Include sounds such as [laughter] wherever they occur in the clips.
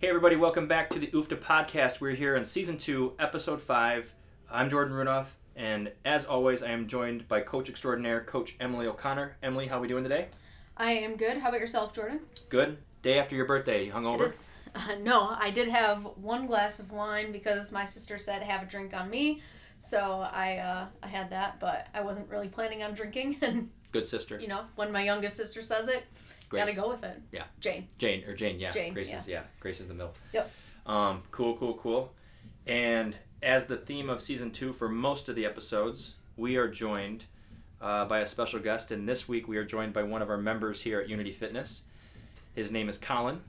Hey, everybody, welcome back to the UFTA podcast. We're here in season two, episode five. I'm Jordan Rudolph, and as always, I am joined by Coach Extraordinaire, Coach Emily O'Connor. Emily, how are we doing today? I am good. How about yourself, Jordan? Good. Day after your birthday, you hungover? It is. [laughs] Uh, no, I did have one glass of wine because my sister said have a drink on me, so I uh, I had that, but I wasn't really planning on drinking. [laughs] And Good sister. you know, when my youngest sister says it, Grace. gotta go with it. Yeah. Jane. Jane or Jane, yeah. Jane, Grace is yeah. Grace is the middle. Yep. Um, cool, cool, cool. And as the theme of season two for most of the episodes, we are joined uh, by a special guest, and this week we are joined by one of our members here at Unity Fitness. His name is Colin.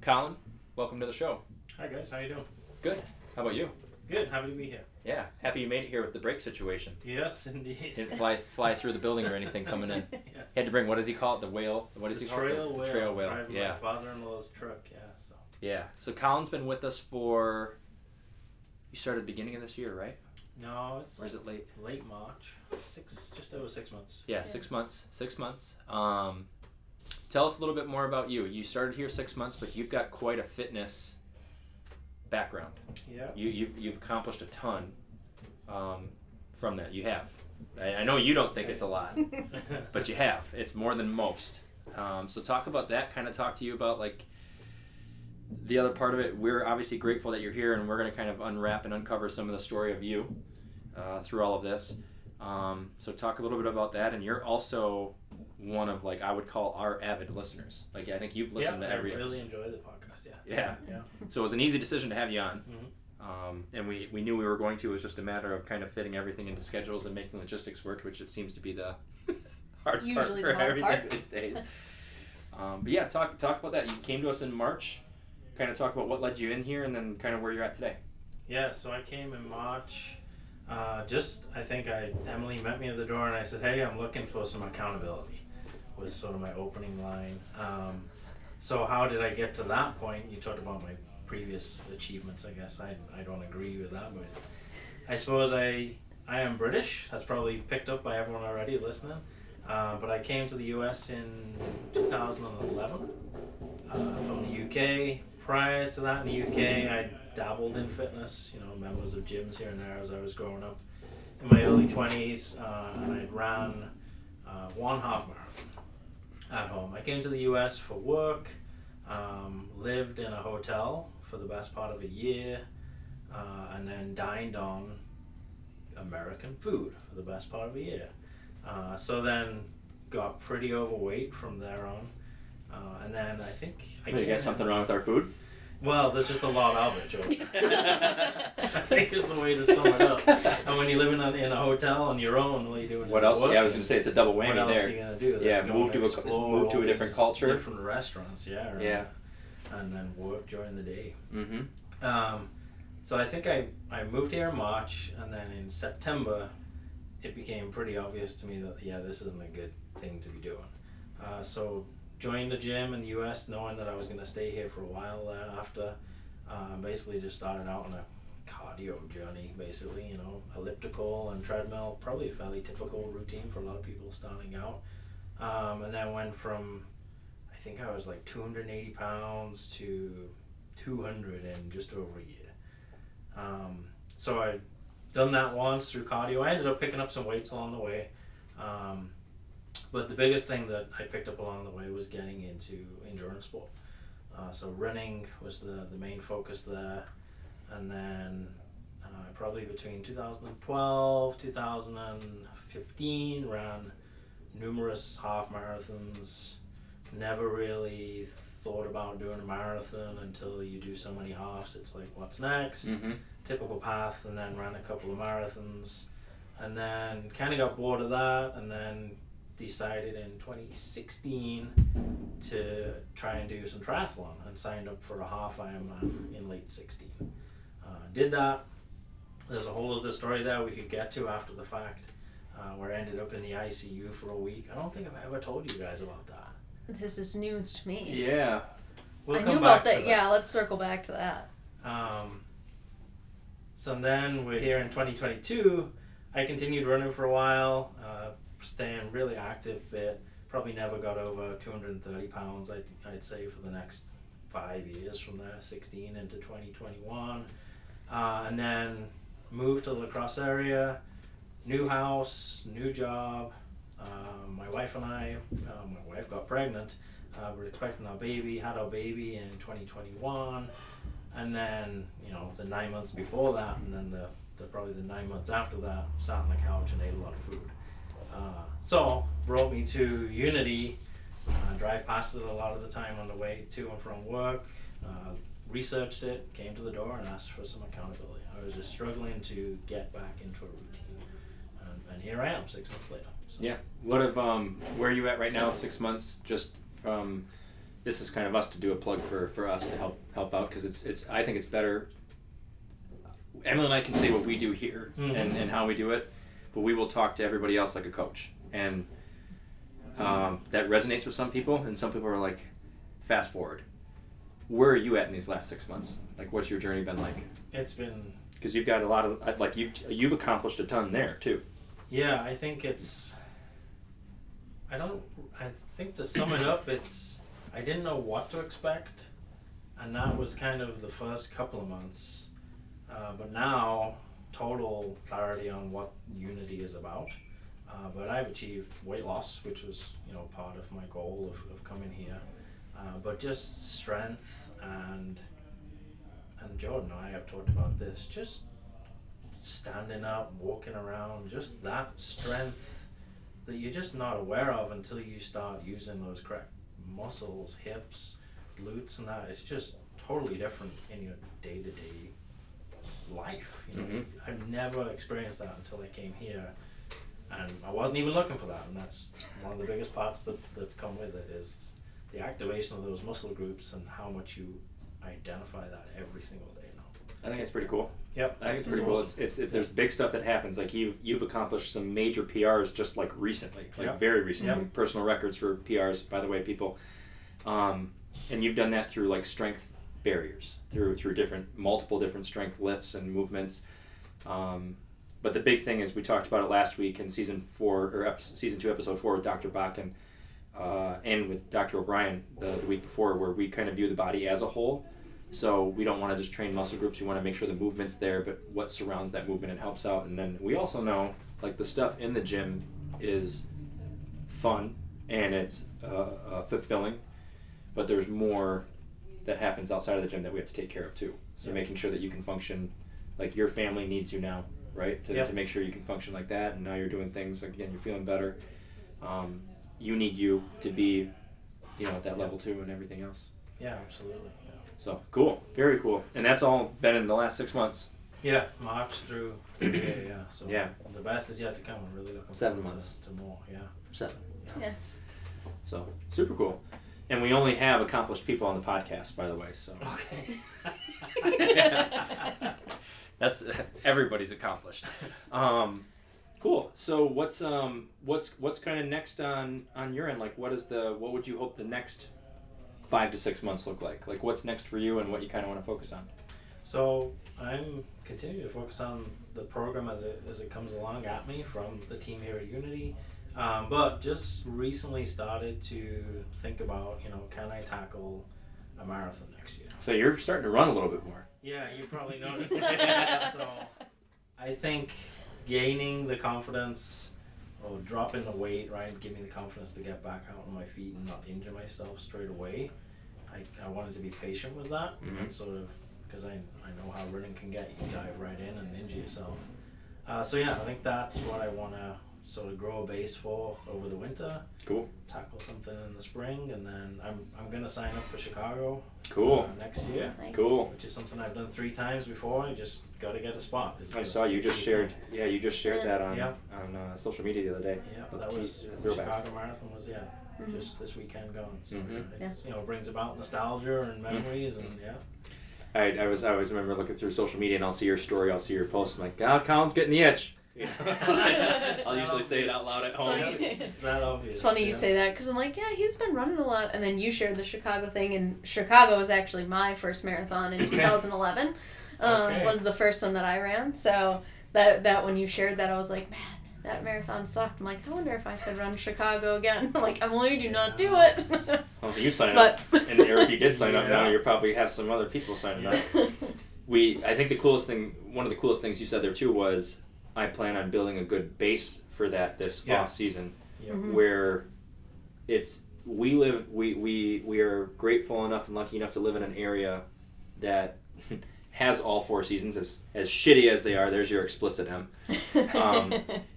Colin, welcome to the show. Hi guys, how you doing? Good. How about you? Good, happy to be here. Yeah, happy you made it here with the brake situation. Yes, indeed. Didn't fly fly through the building or anything coming in. [laughs] yeah. Had to bring what does he call it? The whale. What does the he call it? trail The whale. trail whale. Driving Yeah. my father-in-law's truck. Yeah. So. Yeah. So Colin's been with us for. You started beginning of this year, right? No, it's Or is it late? late March. Six, just over six months. Yeah, six months. Six months. Um, tell us a little bit more about you. You started here six months, but you've got quite a fitness background. Yeah. You, you've you've accomplished a ton um, from that. You have. I, I know you don't think it's a lot, [laughs] but you have. It's more than most. Um, so talk about that. Kind of talk to you about like the other part of it. We're obviously grateful that you're here, and we're going to kind of unwrap and uncover some of the story of you uh, through all of this. Um, so talk a little bit about that, and you're also one of like I would call our avid listeners. Like I think you've listened yeah, to every I really episode. enjoy the podcast. Yeah. Yeah. fun, Yeah. So it was an easy decision to have you on. Mhm. Um, and we, we knew we were going to. It was just a matter of kind of fitting everything into schedules and making logistics work, which it seems to be the [laughs] hard Usually part the for hard everything part. these days. Um, but yeah, talk talk about that. You came to us in March. Kind of talk about what led you in here, and then kind of where you're at today. Yeah. So I came in March. Uh, just I think I Emily met me at the door and I said, "Hey, I'm looking for some accountability." Was sort of my opening line. Um, so how did I get to that point? You talked about my previous achievements. I guess I, I don't agree with that, but I suppose I I am British. That's probably picked up by everyone already listening. Uh, but I came to the U.S. in 2011 uh, from the UK. Prior to that, in the UK, I dabbled in fitness. You know, members of gyms here and there as I was growing up in my early 20s, uh, and I ran uh, one half marathon at home. I came to the US for work, um, lived in a hotel for the best part of a year, uh, and then dined on American food for the best part of a year. Uh, so then got pretty overweight from there on. Uh, and then I think I you came got something wrong with our food? well, there's just a lot of it, Joe. I think is the way to sum it up. And when you live in a, in a hotel on your own, all you do What just else? Yeah, I was going to say it's a double whammy there. What else there. are you gonna do? Yeah, That's go move and to a- move to a different culture. different restaurants. Yeah. and- Yeah. And then work during the day. Mm-hmm. Um, so I think I, I moved here in March, and then in September, it became pretty obvious to me that yeah, this isn't a good thing to be doing. Uh, so joined the gym in the U.S. knowing that I was going to stay here for a while thereafter. Uh, basically, just started out on a cardio journey. Basically, you know, elliptical and treadmill, probably a fairly typical routine for a lot of people starting out. Um, and then went from, I think I was like 280 pounds to 200 in just over a year. Um, so I done that once through cardio. I ended up picking up some weights along the way. Um, but the biggest thing that I picked up along the way was getting into endurance sport. Uh, so running was the, the main focus there. And then uh, probably between 2012, 2015, ran numerous half marathons. Never really thought about doing a marathon until you do so many halves. It's like, what's next? Mm-hmm. typical path and then ran a couple of marathons and then kind of got bored of that and then decided in 2016 to try and do some triathlon and signed up for a half Ironman in late 16. Uh, did that. There's a whole other story there we could get to after the fact, uh, where I ended up in the ICU for a week. I don't think I've ever told you guys about that. This is news to me. Yeah. We'll I come knew about back to that. Yeah, let's circle back to that. Um, so then we're here in 2022. I continued running for a while, uh, staying really active, fit. Probably never got over 230 pounds, I'd, I'd say, for the next five years from there, 16 into 2021. Uh, and then moved to the La Crosse area, new house, new job. Um, my wife and I, uh, my wife got pregnant. Uh, we're expecting our baby, had our baby in 2021 and then you know the nine months before that, and then the, the probably the nine months after that, sat on the couch and ate a lot of food. Uh, so brought me to Unity. Uh, drive past it a lot of the time on the way to and from work. Uh, researched it, came to the door, and asked for some accountability. I was just struggling to get back into a routine, and, and here I am six months later. So. Yeah. What of um where are you at right now? Six months. Just from this is kind of us to do a plug for for us to help help out because it's it's I think it's better. Emily and I can say what we do here Mhm. and and how we do it, but we will talk to everybody else like a coach and. Um, that resonates with some people, and some people are like, fast forward. Where are you at in these last six months? Like, what's your journey been like? It's been Because you've got a lot of like you've you've accomplished a ton there too. Yeah, I think it's. I don't. I think to sum it up, it's. I didn't know what to expect, and that was kind of the first couple of months. Uh, but now, total clarity on what Unity is about. Uh, but I've achieved weight loss, which was you know part of my goal of, of coming here. Uh, but just strength and and Jordan and I have talked about this. Just standing up, walking around, just that strength that you're just not aware of until you start using those correct muscles, hips, glutes, and that. It's just totally different in your day to day life. You know, Mhm. I've never experienced that until I came here, and I wasn't even looking for that. And that's one of the biggest parts that that's come with it is the activation of those muscle groups and how much you identify that every single day now. I think it's pretty cool. Yep, I think it's pretty cool. It's, it's it, there's big stuff that happens. Like you've you've accomplished some major PRs just like recently, like Yeah. very recently. Yeah. Personal records for PRs, by the way, people. Um, and you've done that through like strength barriers, through through different multiple different strength lifts and movements. Um, but the big thing is we talked about it last week in season four or ep- season two, episode four with Dr. Bakken, uh, and with Dr. O'Brien the, the week before, where we kind of view the body as a whole. So we don't want to just train muscle groups. We want to make sure the movement's there, but what surrounds that movement and helps out. And then we also know like the stuff in the gym is fun and it's uh, uh, fulfilling, but there's more that happens outside of the gym that we have to take care of too. So Yeah. making sure that you can function like your family needs you now, right? To, Yep. to make sure you can function like that. And now you're doing things like, again. You're feeling better. Um, you need you to be, you know, at that level too, and everything else. Yeah, absolutely. Yeah. So cool, very cool, and that's all been in the last six months. Yeah, March through yeah, yeah. So Yeah. the best is yet to come. I'm really looking Seven forward months. To, to more. Yeah. Seven. Yeah. So super cool, and we only have accomplished people on the podcast, by the way. So Okay. [laughs] that's everybody's accomplished. Um, cool. So what's um what's what's kind of next on on your end? Like, what is the what would you hope the next five to six months look like? Like, what's next for you, and what you kind of want to focus on? So I'm continuing to focus on the program as it as it comes along at me from the team here at Unity. Um, but just recently started to think about, you know, can I tackle a marathon next year? So you're starting to run a little bit more. Yeah, you probably noticed. that. [laughs] so I think gaining the confidence or dropping the weight, right, give me the confidence to get back out on my feet and not injure myself straight away. I, I wanted to be patient with that Mhm. and sort of because I, I know how running can get you dive right in and injure yourself. Uh, so yeah, I think that's what I want to sort to grow a base for over the winter. Cool. Tackle something in the spring, and then I'm I'm gonna sign up for Chicago Cool. uh, next year, Nice. Cool. which is something I've done three times before. I just got to get a spot. It's I saw you just shared. fun. Yeah, you just shared Yeah. that on Yeah. on uh, social media the other day. Yeah, With that was the throwback. Chicago Marathon was yeah, Mhm. just this weekend gone. So Mhm. it's, you know brings about nostalgia and memories and yeah. I, I was I always remember looking through social media and I'll see your story, I'll see your post. I'm like, God, Colin's getting the itch. [laughs] [laughs] You know? I'll usually say it out loud at home. funny. [laughs] It's that obvious. It's funny you yeah. say that because I'm like, yeah, he's been running a lot. And then you shared the Chicago thing, and Chicago was actually my first marathon in [coughs] 2011. Um, Okay. Was the first one that I ran. So that that when you shared that, I was like, man, that marathon sucked. I'm like, I wonder if I could run Chicago again. I'm like, Emily, do not do it. Well, you sign up, but and Eric, you did sign up. Now Yeah. you probably have some other people signing up. We, I think the coolest thing, one of the coolest things you said there too was, I plan on building a good base for that this Yeah. off season. Yep. Mhm. where it's we live we, we we are grateful enough and lucky enough to live in an area that [laughs] has all four seasons as as shitty as they are there's your explicit m [laughs] um,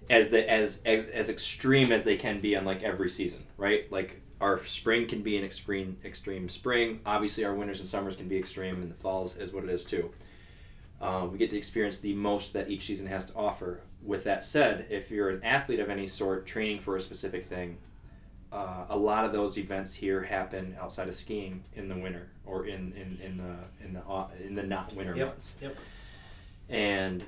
as the as, as as extreme as they can be on like every season right like our spring can be an extreme extreme spring obviously our winters and summers can be extreme and the falls is what it is too um, we get to experience the most that each season has to offer. With that said if you're an athlete of any sort training for a specific thing uh, a lot of those events here happen outside of skiing in the winter or in, in, in the in the au- in the not winter Yep, months. yep. and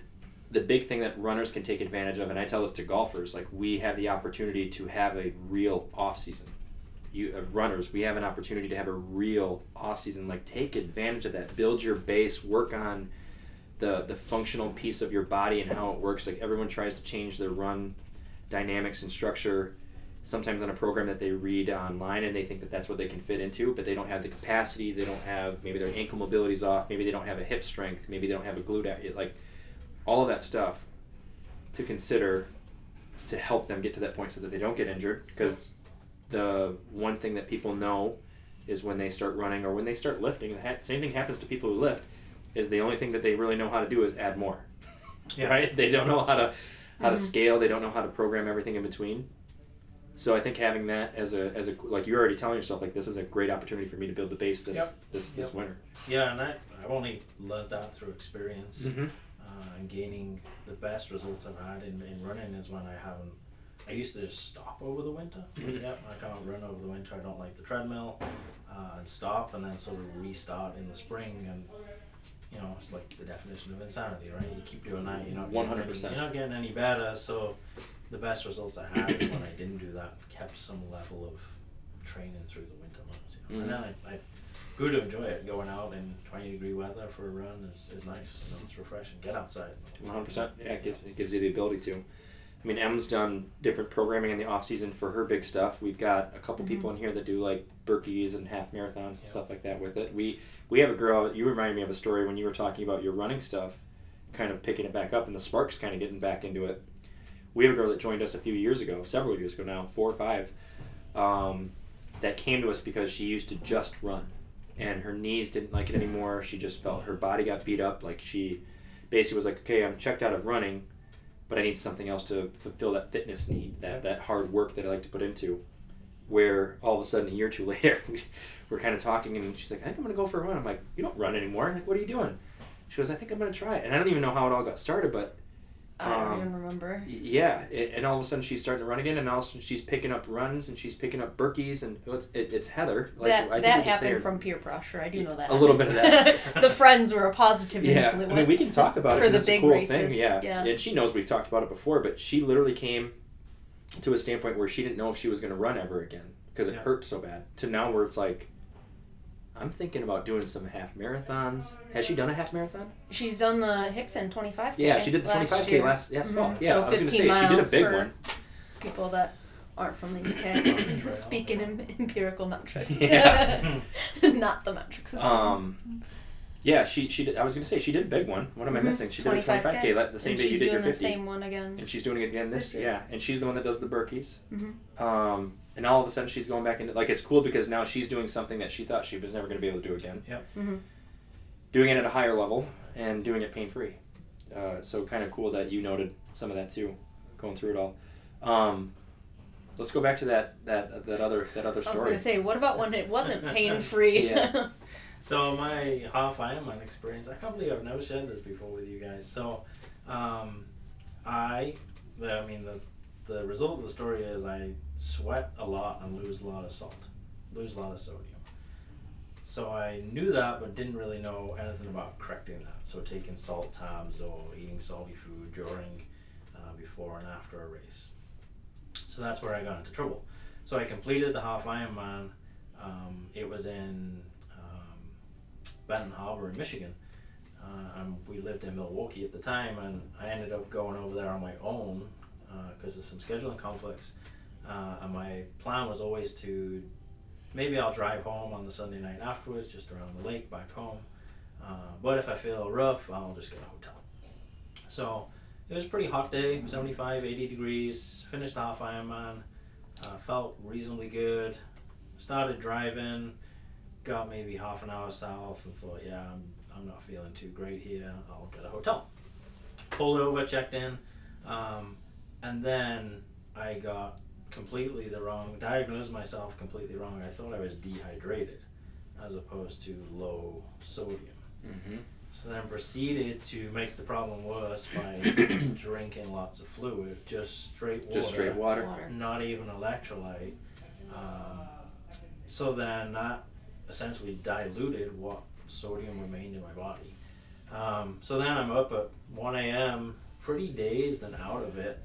the big thing that runners can take advantage of and i tell this to golfers like we have the opportunity to have a real off season. You uh, runners we have an opportunity to have a real off season. Like take advantage of that. Build your base work on the the functional piece of your body and how it works. Like everyone tries to change their run dynamics and structure sometimes on a program that they read online and they think that that's what they can fit into but they don't have the capacity they don't have maybe their ankle mobility's off maybe they don't have a hip strength maybe they don't have a glute a- like all of that stuff to consider to help them get to that point so that they don't get injured. Because the one thing that people know is when they start running or when they start lifting the same thing happens to people who lift is the only thing that they really know how to do is add more Yeah. [laughs] [laughs] right they don't know how to how to Mhm. scale they don't know how to program everything in between so I think having that as a as a like you're already telling yourself like this is a great opportunity for me to build the base this Yep. this this Yep. winter. Yeah, and I, I've only learned that through experience. Mm-hmm. uh, and gaining the best results I've had in, in running is when I haven't. I used to just stop over the winter. Mhm. Yep, I can't run over the winter. I don't like the treadmill, uh, and stop, and then sort of restart in the spring. And you know, it's like the definition of insanity, right? You keep doing that, you're not getting 100%. You're not getting any better. So, the best results I had is when I didn't do that. Kept some level of training through the winter months. You know? Mhm. And then I, I grew to enjoy it. Going out in 20 degree weather for a run is, is nice. You know, it's refreshing. Get outside. One hundred percent. Yeah, it gives it gives you the ability to. I mean, Em's done different programming in the off season for her big stuff. We've got a couple Mhm. people in here that do like Birkies and half marathons and Yeah. stuff like that with it. We we have a girl. You reminded me of a story when you were talking about your running stuff, kind of picking it back up, and the sparks kind of getting back into it. We have a girl that joined us a few years ago, several years ago now, four or five, um, that came to us because she used to just run, and her knees didn't like it anymore. She just felt her body got beat up. Like she basically was like, okay, I'm checked out of running, but I need something else to fulfill that fitness need, that that hard work that I like to put into. Where all of a sudden, a year or two [laughs] later, we, we're kind of talking, and she's like, I think I'm gonna go for a run. I'm like, you don't run anymore. I'm like, what are you doing? She goes, I think I'm gonna try it, and I don't even know how it all got started, but I don't Um, even remember. Yeah, it, and all of a sudden she's starting to run again, and all of a sudden she's picking up runs and she's picking up Birkies, and it's it, it's Heather. Like, that I think that we can say happened her- from peer pressure. I do know that. A little bit of that. [laughs] the friends were a positive Yeah, influence. I mean we can talk about it. for 'cause the big cool races. thing. Yeah. yeah. and she knows we've talked about it before, but she literally came to a standpoint where she didn't know if she was going to run ever again because it Yeah. hurt so bad. To now where it's like. I'm thinking about doing some half marathons. Has she done a half marathon? She's done the Hixon 25K. Yeah, she did the last 25k year. last last fall. Mhm. Yeah, So I was going to 15 say she did a miles big for- one. People that aren't from the UK [coughs] speaking in empirical metrics. [laughs] Yeah. [laughs] Not the metric system. Um, yeah, she she did. I was gonna say she did a big one. What am I Mhm. missing? She did a 25k, 25K. the same and day you she's did doing your the 50, same one again. and she's doing it again this This year. yeah. And she's the one that does the Birkies. Mhm. Um, and all of a sudden she's going back into like it's cool because now she's doing something that she thought she was never gonna be able to do again. Yep. Mhm. Doing it at a higher level and doing it pain free. Uh, so kind of cool that you noted some of that too, going through it all. Um, let's go back to that that that other that other I was gonna say, what about when it wasn't [laughs] pain free? Yeah. [laughs] so my half Ironman experience, I can't believe I've never shared this before with you guys. So, um, I, the, I mean the, the result of the story is I sweat a lot and lose a lot of salt, lose a lot of sodium. So I knew that, but didn't really know anything about correcting that. So taking salt tabs or eating salty food during, uh, before and after a race. So that's where I got into trouble. So I completed the half Ironman. Um, it was in um, Benton Harbor in Michigan. Uh, and we lived in Milwaukee at the time, and I ended up going over there on my own because uh, of some scheduling conflicts. Uh, and my plan was always to maybe I'll drive home on the Sunday night afterwards, just around the lake back home. Uh, but if I feel rough, I'll just get a hotel. So it was a pretty hot day 75, 80 degrees. Finished the half Ironman. Uh, felt reasonably good. Started driving. Got maybe half an hour south and thought, yeah, I'm, I'm not feeling too great here. I'll get a hotel. Pulled over, checked in. Um, and then I got completely the wrong, diagnosed myself completely wrong. I thought I was dehydrated as opposed to low sodium. Mm-hmm. So then proceeded to make the problem worse by [coughs] drinking lots of fluid, just straight water, Just straight water. Water. not even electrolyte. Um, so then that essentially diluted what sodium remained in my body. Um, so then I'm up at 1 a.m., pretty dazed and out of it,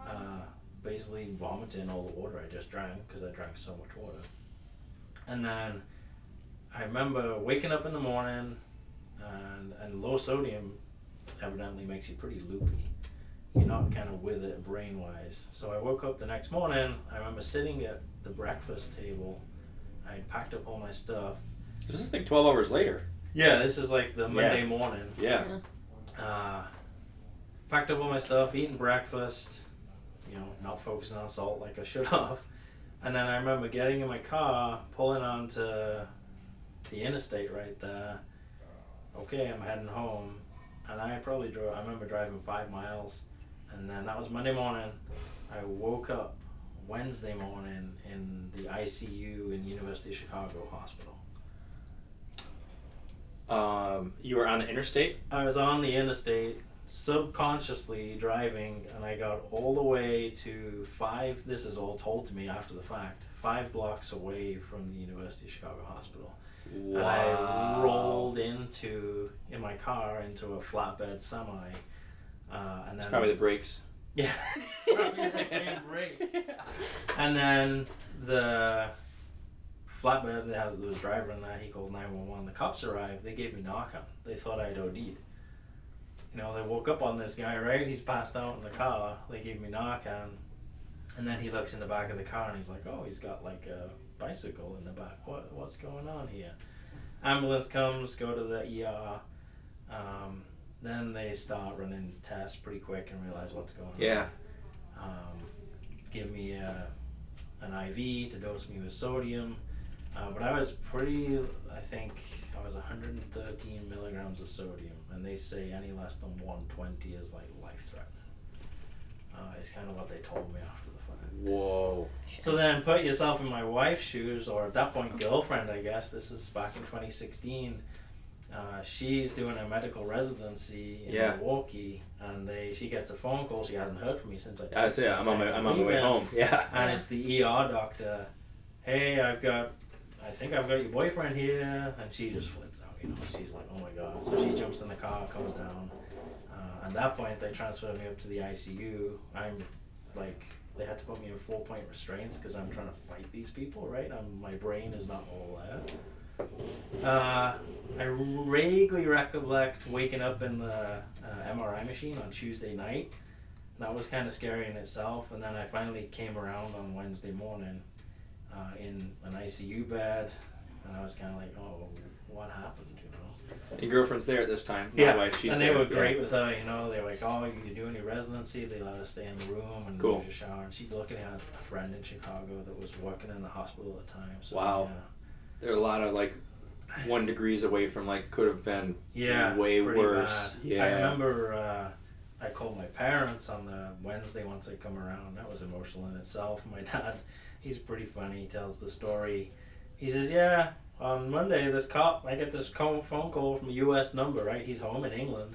uh, basically vomiting all the water I just drank because I drank so much water. And then I remember waking up in the morning, and, and low sodium evidently makes you pretty loopy. You're not kind of with it brain wise. So I woke up the next morning. I remember sitting at the breakfast table. I had packed up all my stuff. This is like 12 hours later. Yeah, this is like the Monday morning. Yeah. Uh, packed up all my stuff, eating breakfast, you know, not focusing on salt like I should have. And then I remember getting in my car, pulling onto the interstate right there. Okay, I'm heading home. And I probably drove, I remember driving five miles. And then that was Monday morning. I woke up Wednesday morning in the ICU in University of Chicago Hospital. Um, you were on the interstate. I was on the interstate subconsciously driving and I got all the way to five this is all told to me after the fact five blocks away from the University of Chicago Hospital. And I rolled into in my car into a flatbed semi uh, and It's then probably the brakes. yeah. [laughs] Probably the same brakes. [laughs] And then the flatbed that had the driver in that he called 911 the cops arrived they gave me Narcan they thought I'd OD'd you know, they woke up on this guy, right? He's passed out in the car. They gave me Narcan. And then he looks in the back of the car and he's like, oh, he's got like a bicycle in the back. What What's going on here? Ambulance comes, go to the ER. Um, then they start running tests pretty quick and realize what's going Yeah. on. Yeah. Um, give me a, an IV to dose me with sodium. Uh, but I was pretty, I think I was 113 milligrams of sodium, and they say any less than 120 is like life threatening. Uh, it's kind of what they told me after the fact. Whoa. So then put yourself in my wife's shoes, or at that point, girlfriend, I guess. This is back in 2016. Uh, she's doing a medical residency in Yeah. Milwaukee, and they she gets a phone call. She hasn't heard from me since I. I texted say her I'm on my I'm on my way leaving. home. Yeah. And it's the ER doctor. Hey, I've got, I think I've got your boyfriend here, and she just flips out. You know, she's like, oh my god. So she jumps in the car, comes down. Uh, at that point, they transfer me up to the ICU. I'm like, they had to put me in four point restraints because I'm trying to fight these people, right? I'm, my brain is not all there. Uh, I vaguely recollect waking up in the uh, MRI machine on Tuesday night. That was kind of scary in itself. And then I finally came around on Wednesday morning uh, in an ICU bed, and I was kind of like, "Oh, what happened?" You know. Your girlfriend's there at this time. My wife, she's and they there. were Yeah. great with her. You know, they were like, "Oh, you do any residency?" They let us stay in the room and Cool. use a shower. And she's looking at a friend in Chicago that was working in the hospital at the time. So, Wow. There are a lot of like one degrees away from like could have been Yeah, way worse. bad. Yeah. I remember uh, I called my parents on the Wednesday once they come around. That was emotional in itself. My [laughs] dad, he's pretty funny. He tells the story. He says, "Yeah, on Monday, this cop, I get this phone call from a U.S. number, right? He's home in England.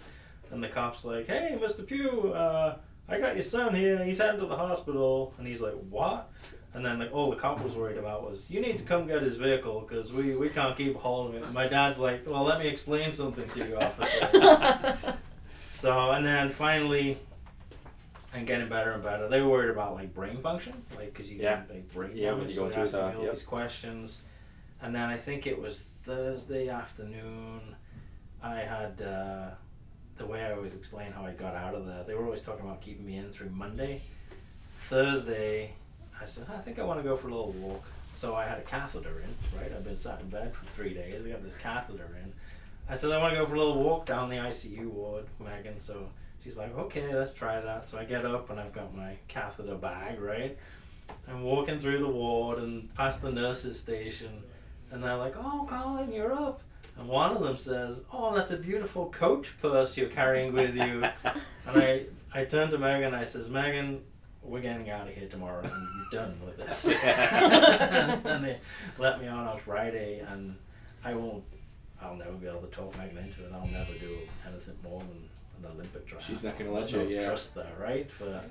And the cop's like, hey, Mr. Pugh, uh, I got your son here. He's heading to the hospital. And he's like, what? And then like, all the cop was worried about was, you need to come get his vehicle because we, we can't keep hold of it. And my dad's like, well, let me explain something to you, officer. [laughs] so, and then finally, and getting better and better. They were worried about like brain function, like because you Yeah. get like brain Yeah, damage. you so go through the- all yep. these questions, and then I think it was Thursday afternoon. I had uh, the way I always explain how I got out of there. They were always talking about keeping me in through Monday. Thursday, I said I think I want to go for a little walk. So I had a catheter in, right? I've been sat in bed for three days. I got this catheter in. I said I want to go for a little walk down the ICU ward, Megan. So she's like, okay, let's try that. So I get up and I've got my catheter bag, right? I'm walking through the ward and past the nurse's station, and they're like, oh, Colin, you're up. And one of them says, oh, that's a beautiful coach purse you're carrying with you. [laughs] And I, I turned to Megan and I says, Megan, we're getting out of here tomorrow and you're done with this. [laughs] [laughs] and they let me on on Friday and I won't, I'll never be able to talk Megan into it. I'll never do anything more than an Olympic draft. She's not gonna let you, yeah. Trust there, right? For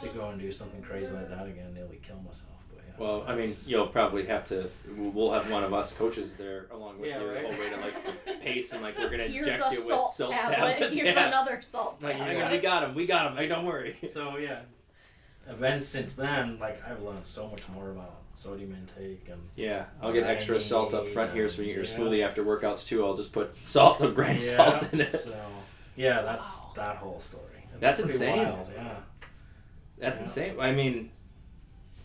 to go and do something crazy like that again, and nearly kill myself. But yeah. Well, I mean, you'll probably have to. We'll have one of us coaches there along with Yeah, you, right. the whole way to like [laughs] pace and like we're gonna Here's inject a you with salt, salt tablet. tablets. Here's yeah. another salt Like, tablet. "Megan, we got him. We got him. Like, don't worry. So yeah, events since then, like I've learned so much more about sodium intake and Yeah, I'll get extra salt up front here so when you get your Yeah. smoothie after workouts too. I'll just put salt, or [laughs] grind yeah, salt in it. So yeah, that's Wow. that whole story. It's That's insane. Wild, yeah. That's Yeah. insane. I mean,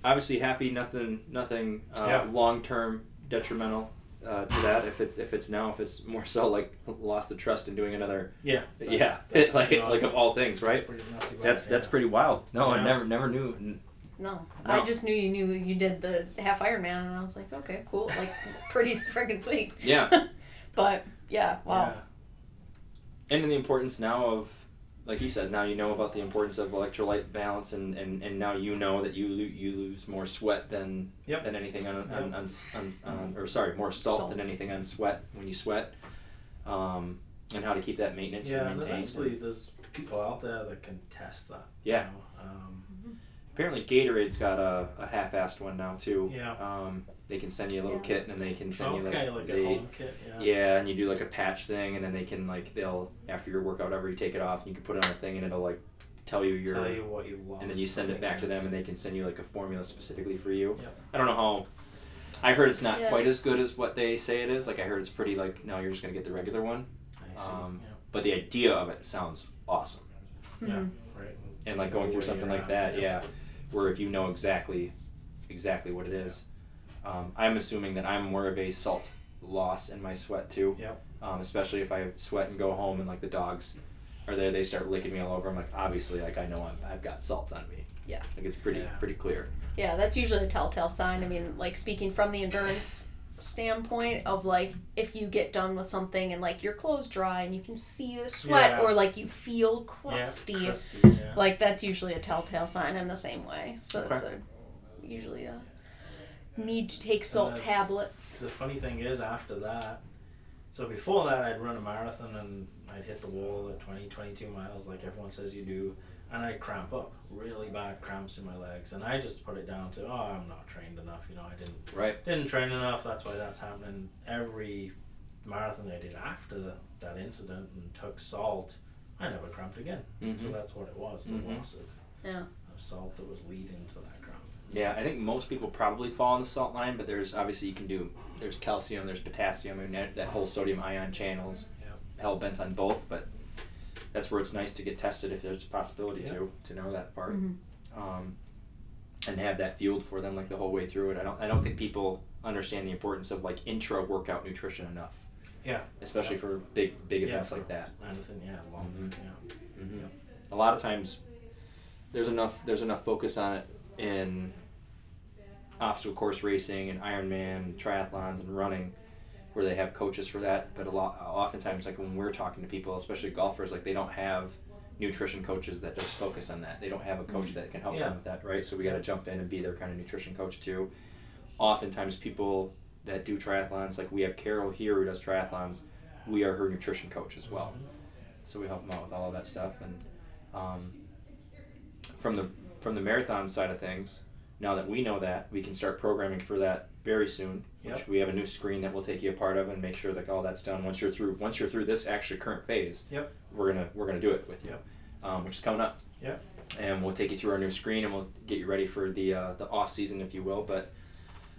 obviously happy. Nothing. Nothing uh, Yeah. long term detrimental uh, to that. If it's if it's now, if it's more so like lost the trust in doing another. Yeah. yeah, it's [laughs] like you know, like of all things, right? That's pretty, not too bad, That's that's pretty wild. No, I never never knew. N- No, No. I just knew you knew you did the half Ironman, and I was like, okay, cool, like [laughs] pretty freaking sweet. Yeah, [laughs] But yeah, wow. and the importance now of, like you said, now you know about the importance of electrolyte balance, and, and, and now you know that you lo- you lose more sweat than Yep. than anything on, on, Yep. on, on, on or sorry more salt, Salt. than anything on sweat when you sweat, um, and how to keep that maintenance Yeah, and there's actually there's people out there that can test that. you Yeah. know, Um, Apparently, Gatorade's got a, a half-assed one now too. Yeah. Um, they can send you a little Yeah. kit, and then they can send you okay, like, like they, a home kit. Yeah. Yeah, and you do like a patch thing, and then they can like they'll after your workout, whatever you take it off, and you can put it on a thing, and it'll like tell you your, Tell you what you lost. and then you send it back makes to them, and they can send you like a formula specifically for you. Yep. I don't know how. I heard it's not Yeah. quite as good as what they say it is. Like I heard it's pretty like no, you're just gonna get the regular one. I see. um, But the idea of it sounds awesome, yeah. yeah. Right. and like going through something like that, yeah, where if you know exactly, exactly what it is. Um, I'm assuming that I'm more of a salt loss in my sweat too. Yep. Um, especially if I sweat and go home and like the dogs are there, they start licking me all over. I'm like, obviously, like I know I'm, I've got salt on me. Yeah. Like it's pretty Yeah. pretty clear. Yeah, that's usually a telltale sign. I mean, like speaking from the endurance standpoint of like if you get done with something and like your clothes dry and you can see the sweat Yeah. or like you feel Yeah, crusty, crusty, yeah. like that's usually a telltale sign. I'm the same way, so it's a usually a need to take salt then- tablets. The funny thing is, after that, so before that, I'd run a marathon and I'd hit the wall at 20, 22 miles, like everyone says you do, and I'd cramp up, really bad cramps in my legs, and I just put it down to, oh, I'm not trained enough, you know, I didn't Right. didn't train enough. That's why that's happening. Every marathon I did after the, that incident and took salt, I never cramped again. So Mhm. that's what it was, the Mhm. loss of, Yeah. of salt that was leading to that cramp. Yeah, I think most people probably fall on the salt line, but there's obviously you can do. There's calcium, there's potassium, and that, that whole sodium ion channels. Yeah. Hell bent on both, but that's where it's nice to get tested if there's a possibility Yeah. to to know that part. Mhm. um, and have that fueled for them like the whole way through it. I don't I don't think people understand the importance of like intra workout nutrition enough. Yeah. Especially for big big Yeah, events like that. Anything, yeah, long, Mhm. yeah. hmm A lot of times, there's enough there's enough focus on it in obstacle course racing and Ironman, triathlons, and running, where they have coaches for that. But a lot oftentimes, like when we're talking to people, especially golfers, like they don't have nutrition coaches that just focus on that. They don't have a coach that can help Yeah. them with that, right? So we got to jump in and be their kind of nutrition coach too. Oftentimes, people that do triathlons. Like we have Carol here who does triathlons. We are her nutrition coach as well. So we help them out with all of that stuff. And um, from the from the marathon side of things, now that we know that, we can start programming for that very soon. Which Yep. we have a new screen that we'll take you a part of and make sure that all that's done once you're through. Once you're through this actually current phase, Yep. we're gonna we're gonna do it with you, Yep. um, which is coming up. Yep. And we'll take you through our new screen and we'll get you ready for the uh, the off season, if you will. But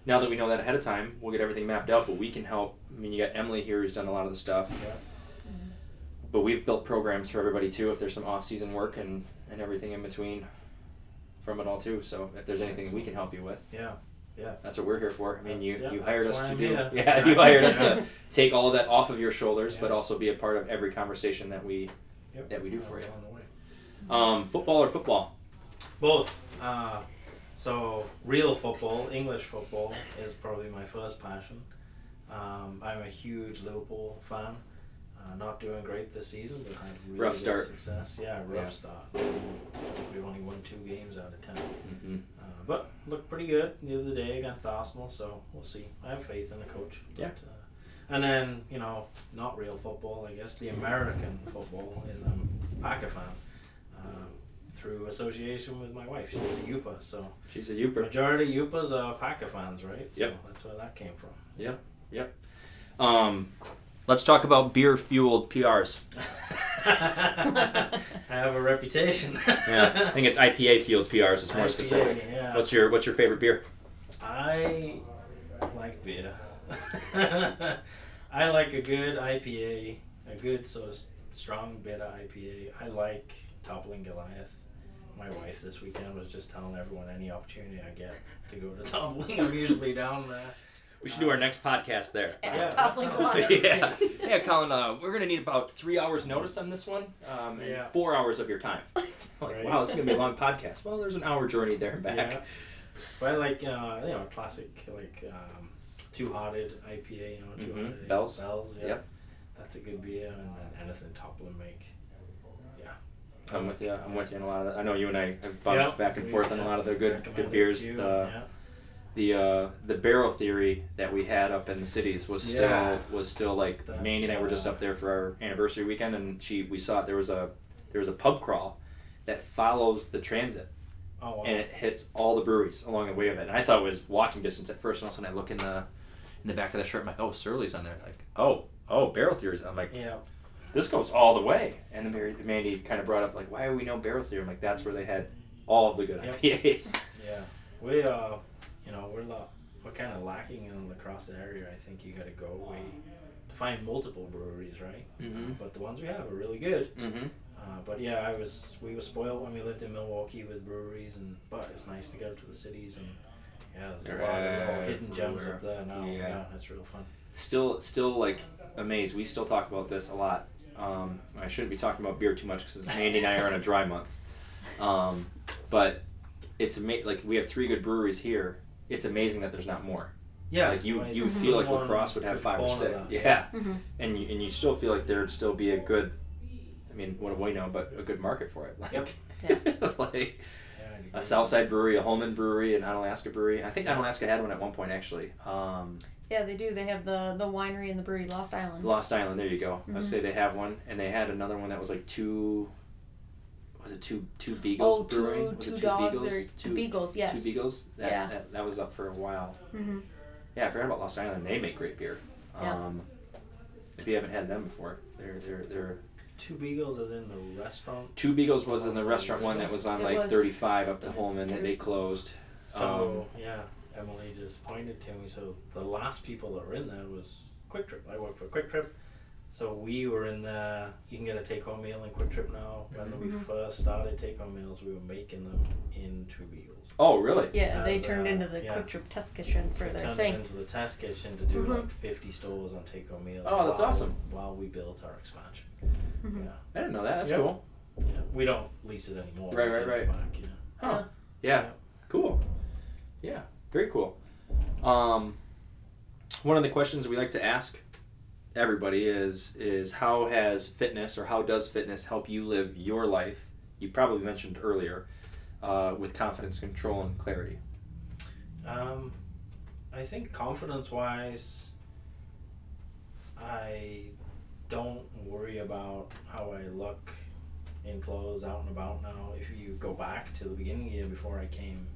now that we know that ahead of time, we'll get everything mapped out. But we can help. I mean, you got Emily here who's done a lot of the stuff. Yeah. But we've built programs for everybody too. If there's some off season work and and everything in between, from it all too. So if there's anything we can help you with, Yeah. Yeah. that's what we're here for. I mean, you yeah, you hired us to I'm do. here. [laughs] Yeah, you hired us to [laughs] take all that off of your shoulders, but also be a part of every conversation that we Yep. that we do for you. Um, football or football? Both. Uh, so real football, English football, is probably my first passion. Um, I'm a huge Liverpool fan. Uh, not doing great this season, but had really Rough good start. success. Yeah, rough Yeah. start. We've only won two games out of ten. Mm-hmm. Uh, but looked pretty good the other day against Arsenal, so we'll see. I have faith in the coach. Yeah. But, uh, and then you know, not real football, I guess the American football. Is I'm a Packer fan uh, through association with my wife. She's a Yooper, so She's a Yooper. majority Yoopers are Packer fans, right? So Yep. that's where that came from. Yep. Yep. Um, let's talk about beer fueled PRs. [laughs] I have a reputation. Yeah, I think it's IPA fueled PRs. It's more specific. Yeah. What's your What's your favorite beer? I like beer. [laughs] I like a good IPA, a good sort of strong bitter IPA. I like Toppling Goliath. My wife this weekend was just telling everyone any opportunity I get to go to Toppling, I'm usually down there. We should do our next podcast there. Yeah, Yeah, [laughs] that toppling sounds Goliath. good. yeah, yeah, Colin. Uh, we're gonna need about three hours notice on this one, um, and Yeah. four hours of your time. Like, Right. wow, this is gonna be a long [laughs] podcast. Well, there's an hour journey there and back. Yeah. But I like uh, you know a classic like um, Two Hearted IPA. You know Two Mhm. Hearted Bells. Bells. Yeah. Yep. That's a good beer, and then anything Toppling make. Yeah. I'm with you. I'm with you on a lot of that. I know you and I have bounced Yep. back and forth on a lot of the good good beers. few, The yeah. The uh, the barrel theory that we had up in the cities was still Yeah. was still like That, Mandy and I were just up there for our anniversary weekend, and she we saw it. There was a there was a pub crawl that follows the transit, Oh, wow. and it hits all the breweries along the way of it. And I thought it was walking distance at first, and all of a sudden I look in the in the back of the shirt. I'm like, oh, Surly's on there. Like, oh, oh, barrel theories. I'm like, yeah. this goes all the way. And Mary, Mandy kind of brought up like, why do we know barrel theory? I'm like, that's where they had all of the good Yep. IPAs. Yeah, we uh, you know, we're la- we're kind of lacking in the La Crosse area. I think you got to go away to find multiple breweries, right? Mm-hmm. But the ones we have are really good. Mm-hmm. Uh, but yeah, I was we were spoiled when we lived in Milwaukee with breweries, and but it's nice to go to the cities and yeah, there's a lot of little hidden gems up there now. Yeah. Yeah, that's real fun. Still, still like amazed. We still talk about this a lot. Um, I shouldn't be talking about beer too much because Mandy and I are on a dry month. Um, but it's ama- like we have three good breweries here. It's amazing that there's not more. Yeah, like you, you feel like Someone La Crosse would have five or six. that. Yeah, Mhm. and you, and you still feel like there'd still be a good. I mean, what do we know? But a good market for it. [laughs] Like, Yep. [laughs] like Yeah, a Southside brewery, a Holmen brewery, an Onalaska brewery. I think Onalaska had one at one point actually. Um, Yeah, they do. They have the the winery and the brewery Lost Island. Lost Island. There you go. I Mhm. say they have one, and they had another one that was like two. Was it two two Beagles oh, brewing? two Was two it dogs Beagles? or two beagles. Yes. Two Beagles. That, Yeah. that, that was up for a while. hmm Yeah, I forgot about Lost Island. They make great beer. Yeah. Um, if you haven't had them before, they're they're they're Two Beagles is in the restaurant. Two Beagles was in the restaurant one that was on It like was. 35 up to It's Holmen that they closed. So yeah, Emily just pointed to me. So the last people that were in there was Kwik Trip. I worked for Kwik Trip, so we were in there. You can get a take home meal in Kwik Trip now. When we Mhm. first started take home meals, we were making them in Two Beagles. Oh, really? Yeah, they As, turned uh, into the yeah. Kwik Trip test kitchen for We their turned thing. it into the test kitchen to do Mhm. like 50 stores on take home meals. Oh, that's while- awesome. While we built our expansion. Mhm. Yeah. I didn't know that. That's Yep. cool. yeah, we don't lease it anymore. Right, We right, give it right. Back, yeah. Huh. Yeah. Cool. Yeah. Very cool. Um, one of the questions we like to ask everybody is is how has fitness or how does fitness help you live your life? You probably mentioned earlier uh, with confidence, control, and clarity. Um, I think confidence wise, I don't worry about how I look in clothes out and about now. If you go back to the beginning of the year before I came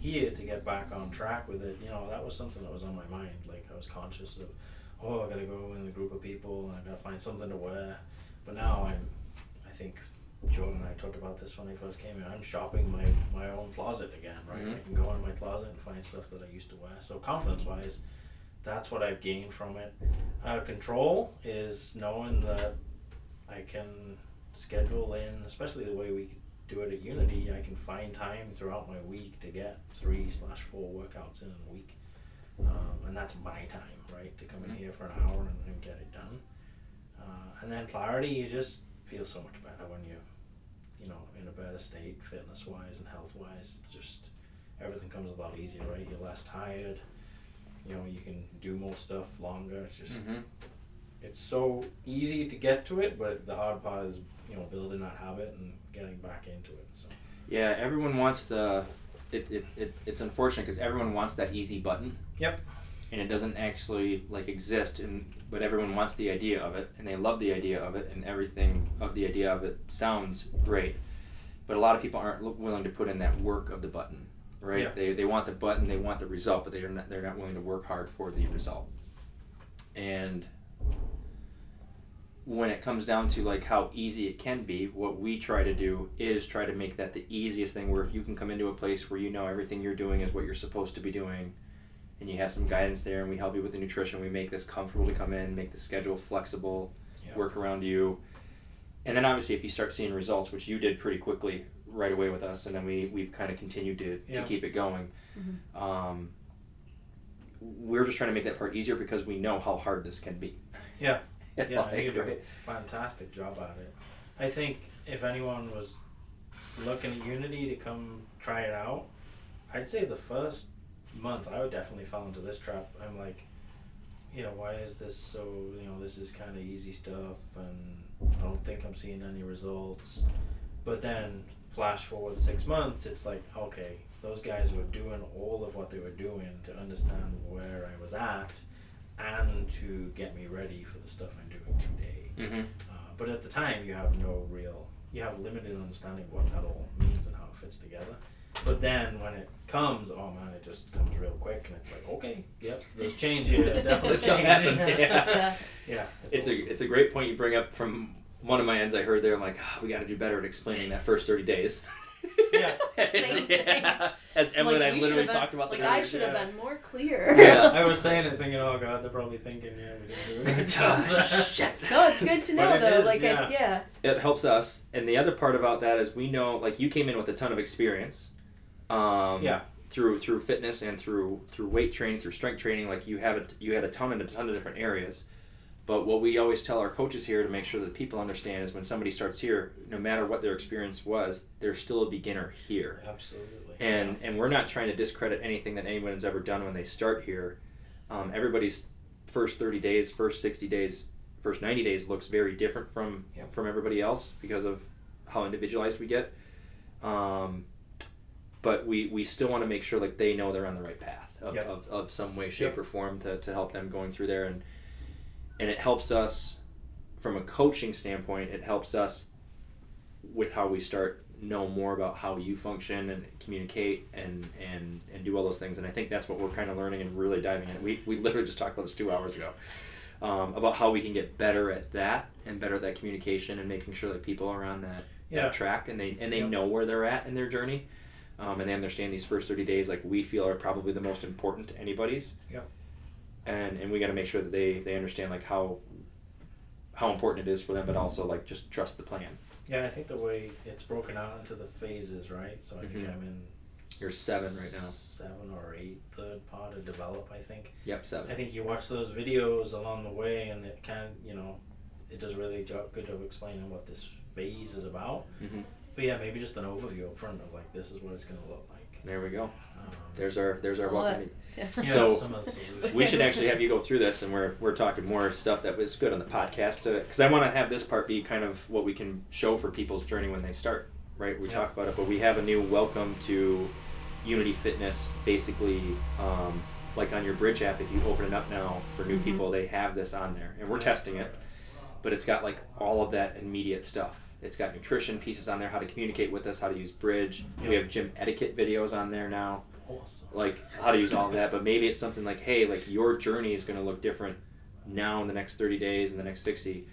here to get back on track with it, you know, that was something that was on my mind. Like I was conscious of, oh, I gotta go in a group of people and I gotta find something to wear. But now I'm, I think Jordan and I talked about this when I first came here. I'm shopping my, my own closet again, right? Mhm. I can go in my closet and find stuff that I used to wear. So confidence wise, that's what I've gained from it. Uh, control is knowing that I can schedule in, especially the way we do it at Unity. I can find time throughout my week to get three slash four workouts in a week, um, and that's my time, right? To come in Mhm. here for an hour and, and get it done. Uh, and then clarity, you just feel so much better when you, you know, in a better state, fitness wise and health wise. Just everything comes a lot easier, right? You're less tired. You know, you can do more stuff longer. It's just Mm-hmm. it's so easy to get to it, but the hard part is you know building that habit and getting back into it. So Yeah, everyone wants the. It, it, it it's unfortunate because everyone wants that easy button. Yep. And it doesn't actually like exist, and but everyone wants the idea of it, and they love the idea of it, and everything of the idea of it sounds great, but a lot of people aren't willing to put in that work of the button, right? Yeah. They, they want the button, they want the result, but they're not they're not willing to work hard for the result. And when it comes down to like how easy it can be, what we try to do is try to make that the easiest thing where if you can come into a place where you know everything you're doing is what you're supposed to be doing and you have some guidance there and we help you with the nutrition, we make this comfortable to come in, make the schedule flexible, Yeah. work around you. And then obviously if you start seeing results, which you did pretty quickly right away with us and then we, we've kind of continued to, Yeah. to keep it going. Mhm. Um, we're just trying to make that part easier because we know how hard this can be. Yeah. [laughs] yeah, Like, you do right? a fantastic job at it. I think if anyone was looking at Unity to come try it out, I'd say the first month I would definitely fall into this trap. I'm like, yeah, why is this so? You know, this is kind of easy stuff, and I don't think I'm seeing any results. But then flash forward six months, it's like, okay, those guys were doing all of what they were doing to understand where I was at and to get me ready for the stuff I'm doing today. Mm-hmm. Uh, but at the time, you have no real, you have limited understanding of what that all means and how it fits together. But then when it comes, oh man, it just comes real quick, and it's like, okay, yep, there's change here, [laughs] definitely stuff happening, Yeah. yeah. [laughs] yeah, It's awesome. a it's a great point you bring up from one of my ends. I heard there. I'm like, "Ah, we got to do better at explaining that first 30 days. Yeah. [laughs] Same yeah. As Emily Like, and I literally should've been- talked about like the I should have yeah. been more clear. Yeah. I was saying it, thinking, oh god, they're probably thinking, yeah, we didn't do a good [laughs] job. Shit. [laughs] no, it's good to know But though. is, like yeah. I, yeah. It helps us, and the other part about that is we know, like you came in with a ton of experience. Um, Yeah. Through through fitness and through through weight training, through strength training, like you have it, you had a ton in a ton of different areas. But what we always tell our coaches here to make sure that people understand is when somebody starts here, no matter what their experience was, they're still a beginner here. Absolutely. and and we're not trying to discredit anything that anyone has ever done when they start here. Um, everybody's first thirty days, first sixty days, first ninety days looks very different from Yep. from everybody else because of how individualized we get. Um, but we, we still want to make sure like they know they're on the right path of, Yep. of, of some way, shape, Yep. or form to, to help them going through there and and it helps us from a coaching standpoint. It helps us with how we start know more about how you function and communicate and and and do all those things and i think that's what we're kind of learning and really diving in we, we literally just talked about this two hours ago um, about how we can get better at that and better at that communication and making sure that people are on that, Yeah. that track and they and they Yep. know where they're at in their journey um, and they understand these first 30 days like we feel are probably the most important to anybody's Yep. And and we got to make sure that they they understand like how how important it is for them but also like just trust the plan Yeah, I think the way it's broken out into the phases, right? So I think Mhm. I'm in. You're seven right now. Seven or eight, third part to develop. I think. yep seven I think you watch those videos along the way, and it kind of, you know, it does a really good job explaining what this phase is about. hmm But yeah, maybe just an overview up front of like this is what it's gonna look like. There we go Um, there's our there's our welcome [laughs] yeah, so, some of the solutions. we should actually have you go through this and we're, we're talking more stuff that was good on the podcast because i want to have this part be kind of what we can show for people's journey when they start right we Yeah. talk about it but we have a new welcome to unity fitness basically um, like on your Bridge app, if you open it up now for new Mhm. people, they have this on there, and we're testing it. But it's got like all of that immediate stuff. It's got nutrition pieces on there, how to communicate with us, how to use Bridge. We have gym etiquette videos on there now, Awesome. like how to use all of that. But maybe it's something like, hey, like your journey is going to look different now in the next 30 days and the next 60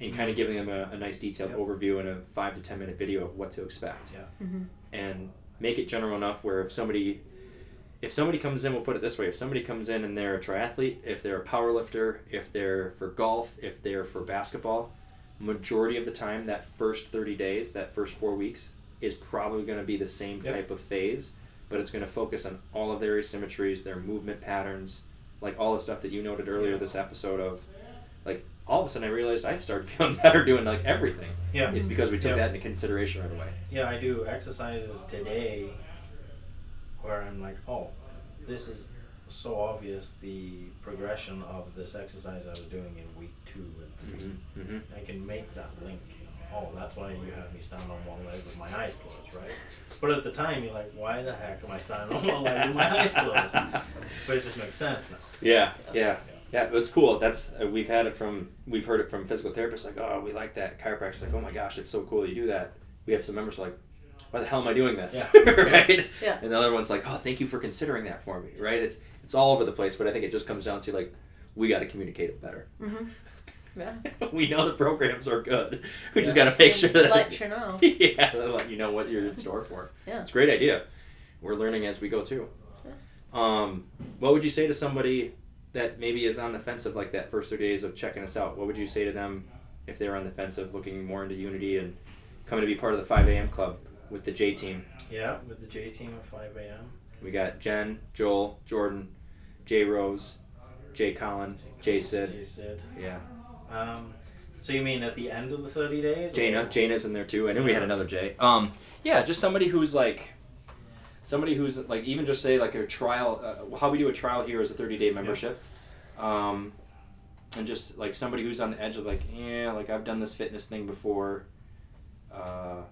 and kind of giving them a, a nice detailed Yep. overview and a five to 10 minute video of what to expect Mm-hmm. and make it general enough where if somebody if somebody comes in we'll put it this way if somebody comes in and they're a triathlete if they're a power lifter if they're for golf if they're for basketball majority of the time that first 30 days that first four weeks is probably going to be the same Yep. type of phase but it's going to focus on all of their asymmetries their movement patterns like all the stuff that you noted earlier this episode of like all of a sudden i realized i started [laughs] feeling better doing like everything Yeah. it's because we took Yeah. that into consideration right away Yeah, I do exercises today where I'm like, oh, this is so obvious the progression of this exercise I was doing in week two and 3 mm-hmm. Mm-hmm. I can make that link. Oh, that's why you have me stand on one leg with my eyes closed, right? But at the time, you're like, why the heck am I standing on one leg with my eyes closed? [laughs] But it just makes sense now. Yeah, yeah, yeah. It's cool. That's uh, we've had it from we've heard it from physical therapists like, oh, we like that. Chiropractors like, oh my gosh, it's so cool you do that. We have some members like, why the hell am I doing this? Yeah. [laughs] right? Yeah. And the other one's like, oh, thank you for considering that for me. Right? It's it's all over the place, but I think it just comes down to like, we got to communicate it better. Mm-hmm. Yeah. [laughs] we know the programs are good. We just got to make sure that let [laughs] you know. [laughs] yeah, they'll let you know what you're in store for. Yeah. It's a great idea. We're learning as we go too. Um, what would you say to somebody that maybe is on the fence of like that first 30 days of checking us out? What would you say to them if they're on the fence of looking more into Unity and coming to be part of the 5 a.m. club with the J team? Yeah, with the J team at 5 a.m. We got Jen, Joel, Jordan, Jay Rose, Jay Collin, Jay Sid. J Sid. Yeah. Um, so you mean at the end of the 30 days? or- Jaina, Jaina's in there too. I knew we had another Jay. Um, yeah, just somebody who's like, somebody who's like even just say like a trial. Uh, how we do a trial here is a thirty day membership, um, and just like somebody who's on the edge of like, yeah, like I've done this fitness thing before. Uh,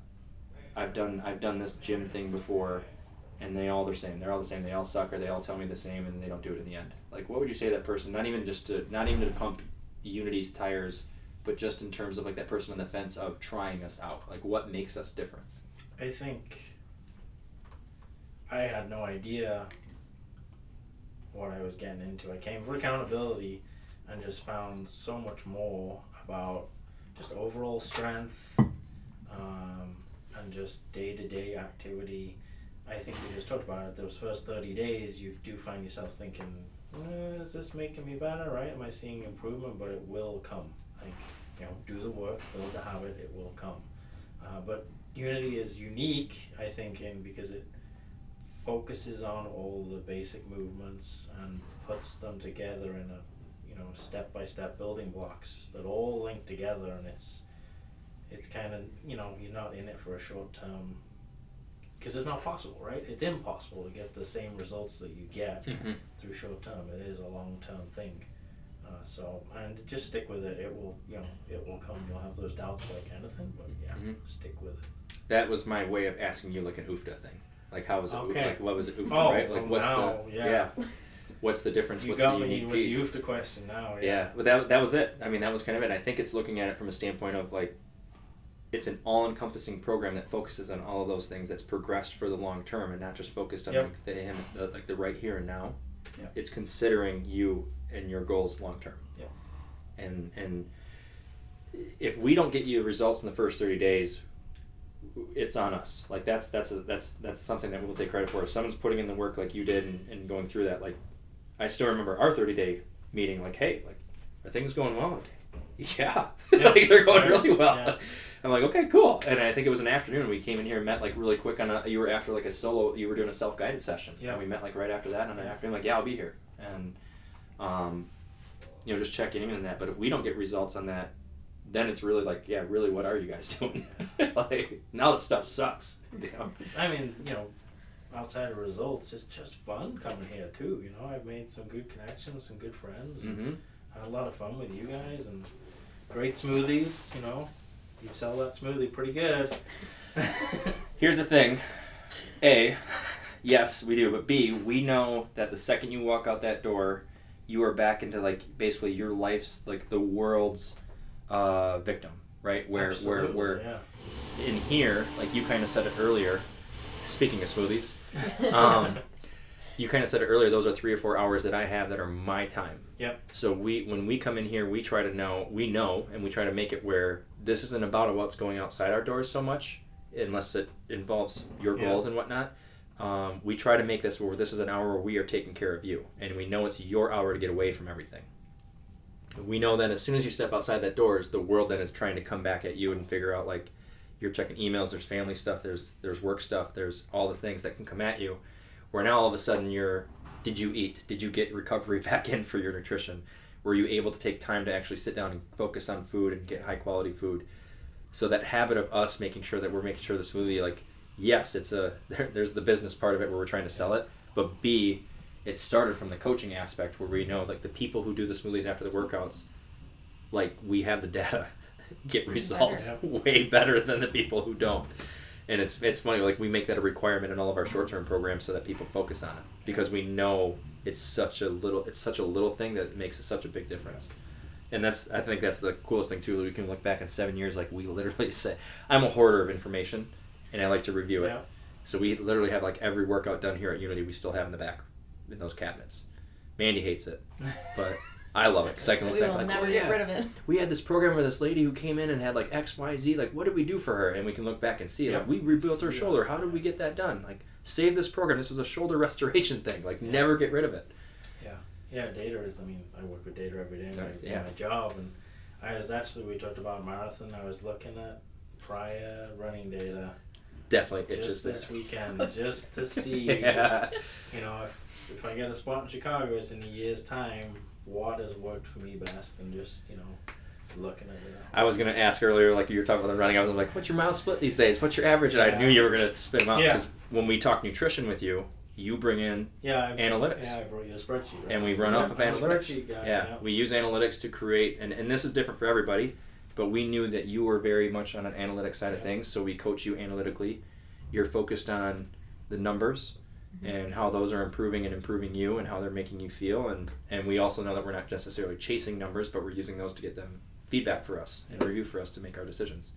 I've done I've done this gym thing before, and they all the same. They're all the same. They all suck, or they all tell me the same, and they don't do it in the end. Like, what would you say to that person? Not even just to not even to pump Unity's tires but just in terms of like that person on the fence of trying us out like what makes us different I think I had no idea what I was getting into. I came for accountability and just found so much more about just overall strength um, and just day to day activity. I think we just talked about it. Those first 30 days, you do find yourself thinking, eh, is this making me better, right? Am I seeing improvement? But it will come. Like, you know, do the work, build the habit, it will come. Uh, but Unity is unique, I think, in because it focuses on all the basic movements and puts them together in a you know step by step building blocks that all link together, and it's it's kind of you know you're not in it for a short term because it's not possible, right? It's impossible to get the same results that you get mm-hmm. through short term. It is a long term thing. Uh, so and just stick with it. It will you know it will come. You'll have those doubts like anything, but yeah, Mhm. stick with it. that was my way of asking you like an UFTA thing like how was it Okay. like what was it UFTA, Oh, right like what's now, the yeah. what's the difference You what's got the me unique with piece you the question now. yeah. Yeah. but that, that was it i mean that was kind of it i think it's looking at it from a standpoint of like it's an all-encompassing program that focuses on all of those things that's progressed for the long term and not just focused on Yep. like the, him, the like the right here and now Yep. it's considering you and your goals long term Yep. and and if we don't get you results in the first 30 days it's on us like that's that's a, that's that's something that we'll take credit for if someone's putting in the work like you did and, and going through that like i still remember our 30 day meeting like hey like are things going well like [laughs] yeah, Yeah. [laughs] like they're going really well Yeah. I'm like okay cool and i think it was an afternoon we came in here and met like really quick on a you were after like a solo you were doing a self-guided session Yeah. and we met like right after that on an Yeah. afternoon like yeah i'll be here and um you know just checking in on that but if we don't get results on that then it's really like yeah really what are you guys [laughs] doing like now the stuff sucks you know? I mean, you know, outside of results, it's just fun coming here too. You know, I've made some good connections, some good friends. and mm-hmm. Had a lot of fun with you guys and great smoothies. You know, you sell that smoothie pretty good. [laughs] here's the thing a yes, we do. But B, we know that the second you walk out that door, you are back into like basically your life's like the world's uh, victim, right? Where Absolutely, where yeah. where in here, like you kind of said it earlier. Speaking of smoothies, [laughs] um, you kind of said it earlier. Those are three or four hours that I have that are my time. Yep. So we, when we come in here, we try to know, we know, and we try to make it where this isn't about what's going outside our doors so much, unless it involves your Yeah. goals and whatnot. Um, we try to make this where this is an hour where we are taking care of you, and we know it's your hour to get away from everything. We know that as soon as you step outside that doors, the world then is trying to come back at you and figure out like you're checking emails, there's family stuff, there's there's work stuff, there's all the things that can come at you. Where now all of a sudden you're did you eat? Did you get recovery [laughs] back in for your nutrition? Were you able to take time to actually sit down and focus on food and get high quality food? So that habit of us making sure that we're making sure the smoothie, like, yes, it's a [laughs] there, there's the business part of it where we're trying to sell it, but B, it started from the coaching aspect where we know like the people who do the smoothies after the workouts, like we have the data, [laughs] get results Better. way better than the people who don't. And it's it's funny like we make that a requirement in all of our short term programs so that people focus on it because we know it's such a little it's such a little thing that makes such a big difference. And that's I think that's the coolest thing too. that We can look back in seven years like we [laughs] literally say I'm a hoarder of information and I like to review it. Yeah. So we literally have like every workout done here at Unity we still have in the back in those cabinets. Mandy hates it, [laughs] but I love it because I can look we back will like, never oh, get rid of it. we had this program where this lady who came in and had like X, Y, Z. Like, what did we do for her? And we can look back and see, like, we rebuilt her Yeah. shoulder. How did we get that done? Like, save this program. This is a shoulder [laughs] restoration thing. Like, Yeah. never get rid of it. Yeah, yeah. data is. I mean, I work with data every day in my, Nice, in yeah. my job, and I was actually we talked about marathon. I was looking at prior running data Definitely, just just, this weekend, [laughs] just to see. yeah. You know, if if I get a spot in Chicago, it's in a year's time. What has worked for me best, and just you know, looking at it. I was gonna ask earlier, like you were talking about the running. I was like, "What's your mile split these days? What's your average?" And I knew you were gonna spit them out Yeah. because when we talk nutrition with you, you bring in Yeah, I, Analytics. Yeah, I brought you a spreadsheet. Right? And we run off of analytics. Guy. yeah, we use analytics to create, and, and this is different for everybody, but we knew that you were very much on an analytic side of things, so we coach you analytically. You're focused on the numbers and how those are improving and improving you and how they're making you feel, and and we also know that we're not necessarily chasing numbers, but we're using those to get them feedback for us and review for us to make our decisions.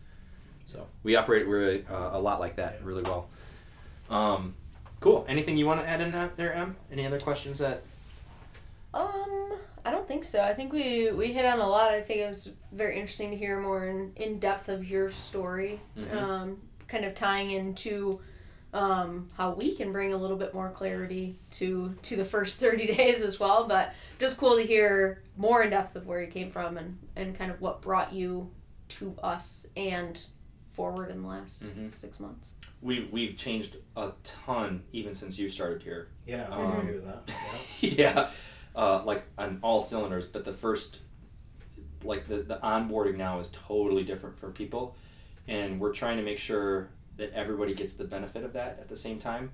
So we operate really uh, a lot like that, really well. Um, cool. Anything you want to add in that there, Em? Any other questions that? Um, I don't think so. I think we we hit on a lot. I think it was very interesting to hear more in, in depth of your story. Mhm. Um, kind of tying into um, how we can bring a little bit more clarity to to the first [laughs] 30 days as well but just cool to hear more in depth of where you came from and and kind of what brought you to us and forward in the last Mhm. six months We we've changed a ton even since you started here. Yeah, I Um, agree with that. [laughs] Yeah. yeah, uh, like on all cylinders. But the first, like the the onboarding now is totally different for people, and we're trying to make sure that everybody gets the benefit of that at the same time.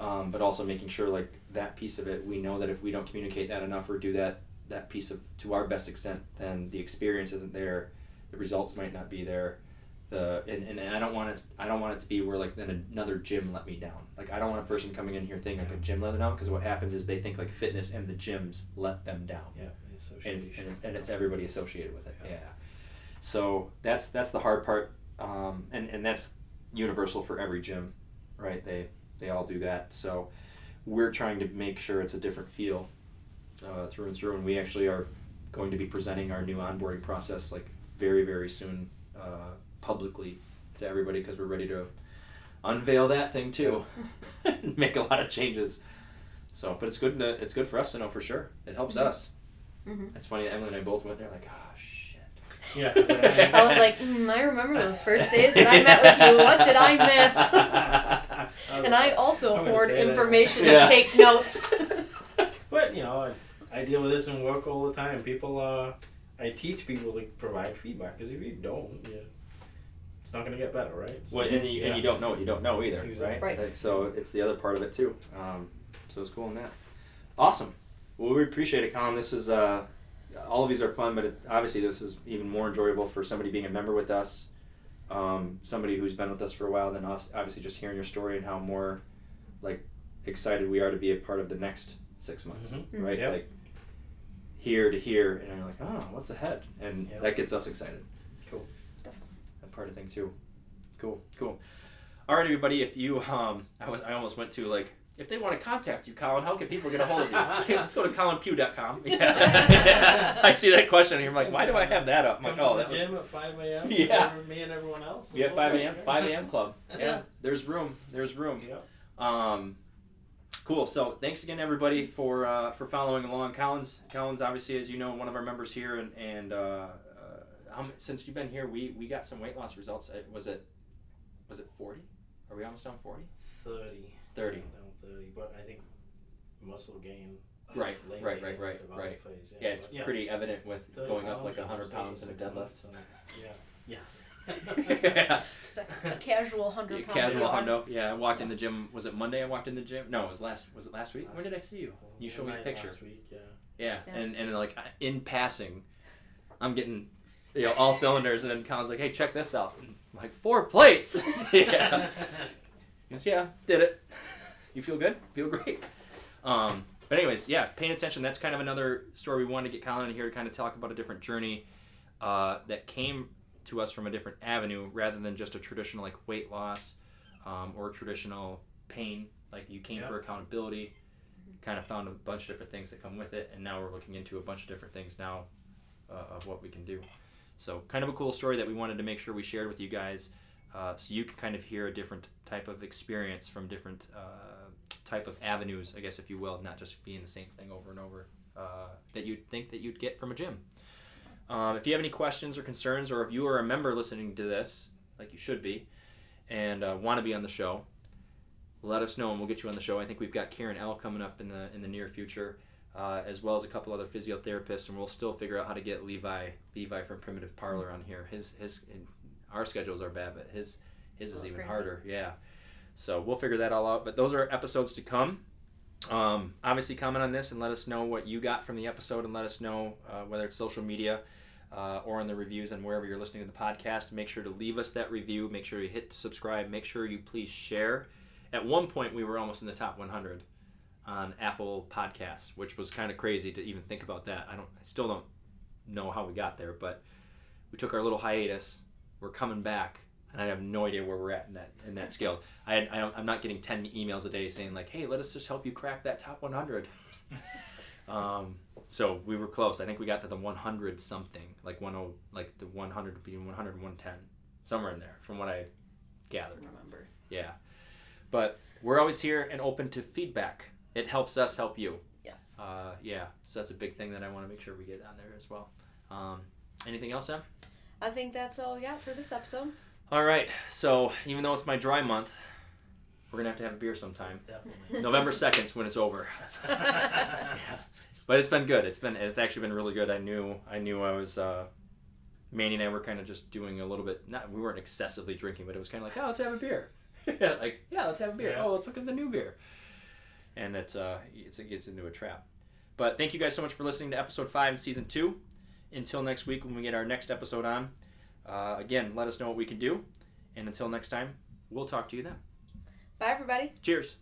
Um, but also making sure like that piece of it, we know that if we don't communicate that enough or do that that piece of to our best extent, then the experience isn't there, the results might not be there. The, and, and I don't want it. I don't want it to be where like then another gym let me down. Like I don't want a person coming in here thinking like a gym let them down because what happens is they think like fitness and the gyms let them down Yeah, and it's, and it's, and it's everybody associated with it. Yeah. Yeah. So that's that's the hard part, um, and and that's universal for every gym, right? They they all do that. So we're trying to make sure it's a different feel uh, through and through, and we actually are going to be presenting our new onboarding process like very very soon uh, publicly to everybody because we're ready to unveil that thing too, [laughs] and make a lot of changes. So, but it's good. To, it's good for us to know for sure. It helps Mhm. us. Mhm. It's funny. Emily and I both went there like, oh. Yeah, 'cause [laughs] I- i was like mm, i remember those first days and i met with you what did i miss [laughs] and i also I'm hoard say that. information Yeah. and take notes [laughs] But you know, I, I deal with this in work all the time. People, uh, I teach people to provide feedback because if you don't, you, it's not gonna get better, right? So, Well, and you, and you don't know what you don't know either, Exactly. right? Right. Like, so it's the other part of it too. Um, so it's cool in that. Awesome. Well, we appreciate it, Colin. This is uh, all of these are fun, but it, obviously this is even more enjoyable for somebody being a member with us, um, somebody who's been with us for a while than us. Obviously, just hearing your story and how more like excited we are to be a part of the next six months, Mhm. Mhm. right? Yep. Like here to here, and you're like, oh, what's ahead? And Yep. that gets us excited. Cool. Definitely. That part of thing too. Cool, cool. All right, everybody. If you, um, I was, I almost went to like, if they want to contact you, Colin, how can people get a hold of you? [laughs] Let's go to colinpugh.com. Yeah. [laughs] [laughs] I see that question and you're like, why do I have that up? I'm like, Come oh, to that was gym at 5 a.m. Yeah. Me and everyone else. yeah, 5 a.m. 5 a.m. club. Yeah, Yeah. there's room. There's room. Yep. Um, cool. So thanks again, everybody, for uh, for following along. Colin's, Colin's, obviously, as you know, one of our members here, and and uh, uh, since you've been here, we we got some weight loss results. Uh, Was it was it forty? Are we almost down forty? 30. 30. Down 30, but I think muscle gain. Right, lately right, right, in right, development right. Phase. Yeah, it's but pretty evident with 30 going up like pounds in hundred pounds in a deadlift. months, and- Yeah. yeah. Yeah. [laughs] Just a, a casual hundred pound. Casual on. hundo. Yeah, I walked in the gym. Was it Monday? I walked in the gym. No, it was last. Was it last week? when did I see you? You showed me a Night picture. Last week, yeah. Yeah, Yeah. and and like in passing, I'm getting, you know, all cylinders, and then Colin's like, "Hey, check this out." I'm like four plates. [laughs] yeah. [laughs] He goes, "Yeah, did it. You feel good? Feel [laughs] great." Um, but anyways, yeah, paying attention. That's kind of another story. We wanted to get Colin in here to kind of talk about a different journey uh, that came to us from a different avenue, rather than just a traditional like weight loss um, or traditional pain. Like you came Yeah. for accountability kind of found a bunch of different things that come with it, and now we're looking into a bunch of different things now uh, of what we can do. So, kind of a cool story that we wanted to make sure we shared with you guys, uh, so you can kind of hear a different type of experience from different uh, type of avenues, I guess, if you will, not just being the same thing over and over uh, that you'd think that you'd get from a gym. Um, if you have any questions or concerns, or if you are a member listening to this, like you should be, and uh, want to be on the show, let us know and we'll get you on the show. I think we've got Karen L coming up in the in the near future, uh, as well as a couple other physiotherapists, and we'll still figure out how to get Levi Levi from Primitive Parlor on here. His his our schedules are bad, but his his is Oh, even crazy. harder. Yeah, so we'll figure that all out. But those are episodes to come. Um, obviously, comment on this and let us know what you got from the episode, and let us know uh, whether it's social media. Uh, or in the reviews and wherever you're listening to the podcast, make sure to leave us that review. Make sure you hit subscribe. Make sure you please share at one point we were almost in the top 100 on Apple Podcasts, which was kind of crazy to even think about that. I don't, I still don't know how we got there, but we took our little hiatus. We're coming back, and I have no idea where we're at in that in that scale. [laughs] I, I don't, I'm not getting 10 emails a day saying like, "Hey, let us just help you crack that top 100." [laughs] um, so we were close. I think we got to the 100 something, like 10, like the 100 between 100 and 110, somewhere in there, from what I gathered. Remember. Yeah. But we're always here and open to feedback. It helps us help you. Yes. Uh, yeah. So that's a big thing that I want to make sure we get on there as well. Um, anything else, Sam? I think that's all we got for this episode. All right. So even though it's my dry month, we're gonna have to have a beer sometime. Definitely. November second when it's over. [laughs] [laughs] But it's been good. It's been it's actually been really good. I knew I knew I was. Uh, Manny and I were kind of just doing a little bit. Not we weren't excessively drinking, but it was kind of like, oh, let's have a beer. [laughs] like, yeah, let's have a beer. Yeah. Oh, let's look at the new beer. And it's uh, it's, it gets into a trap. But thank you guys so much for listening to episode five, season two. Until next week when we get our next episode on. Uh, again, let us know what we can do. And until next time, we'll talk to you then. Bye, everybody. Cheers.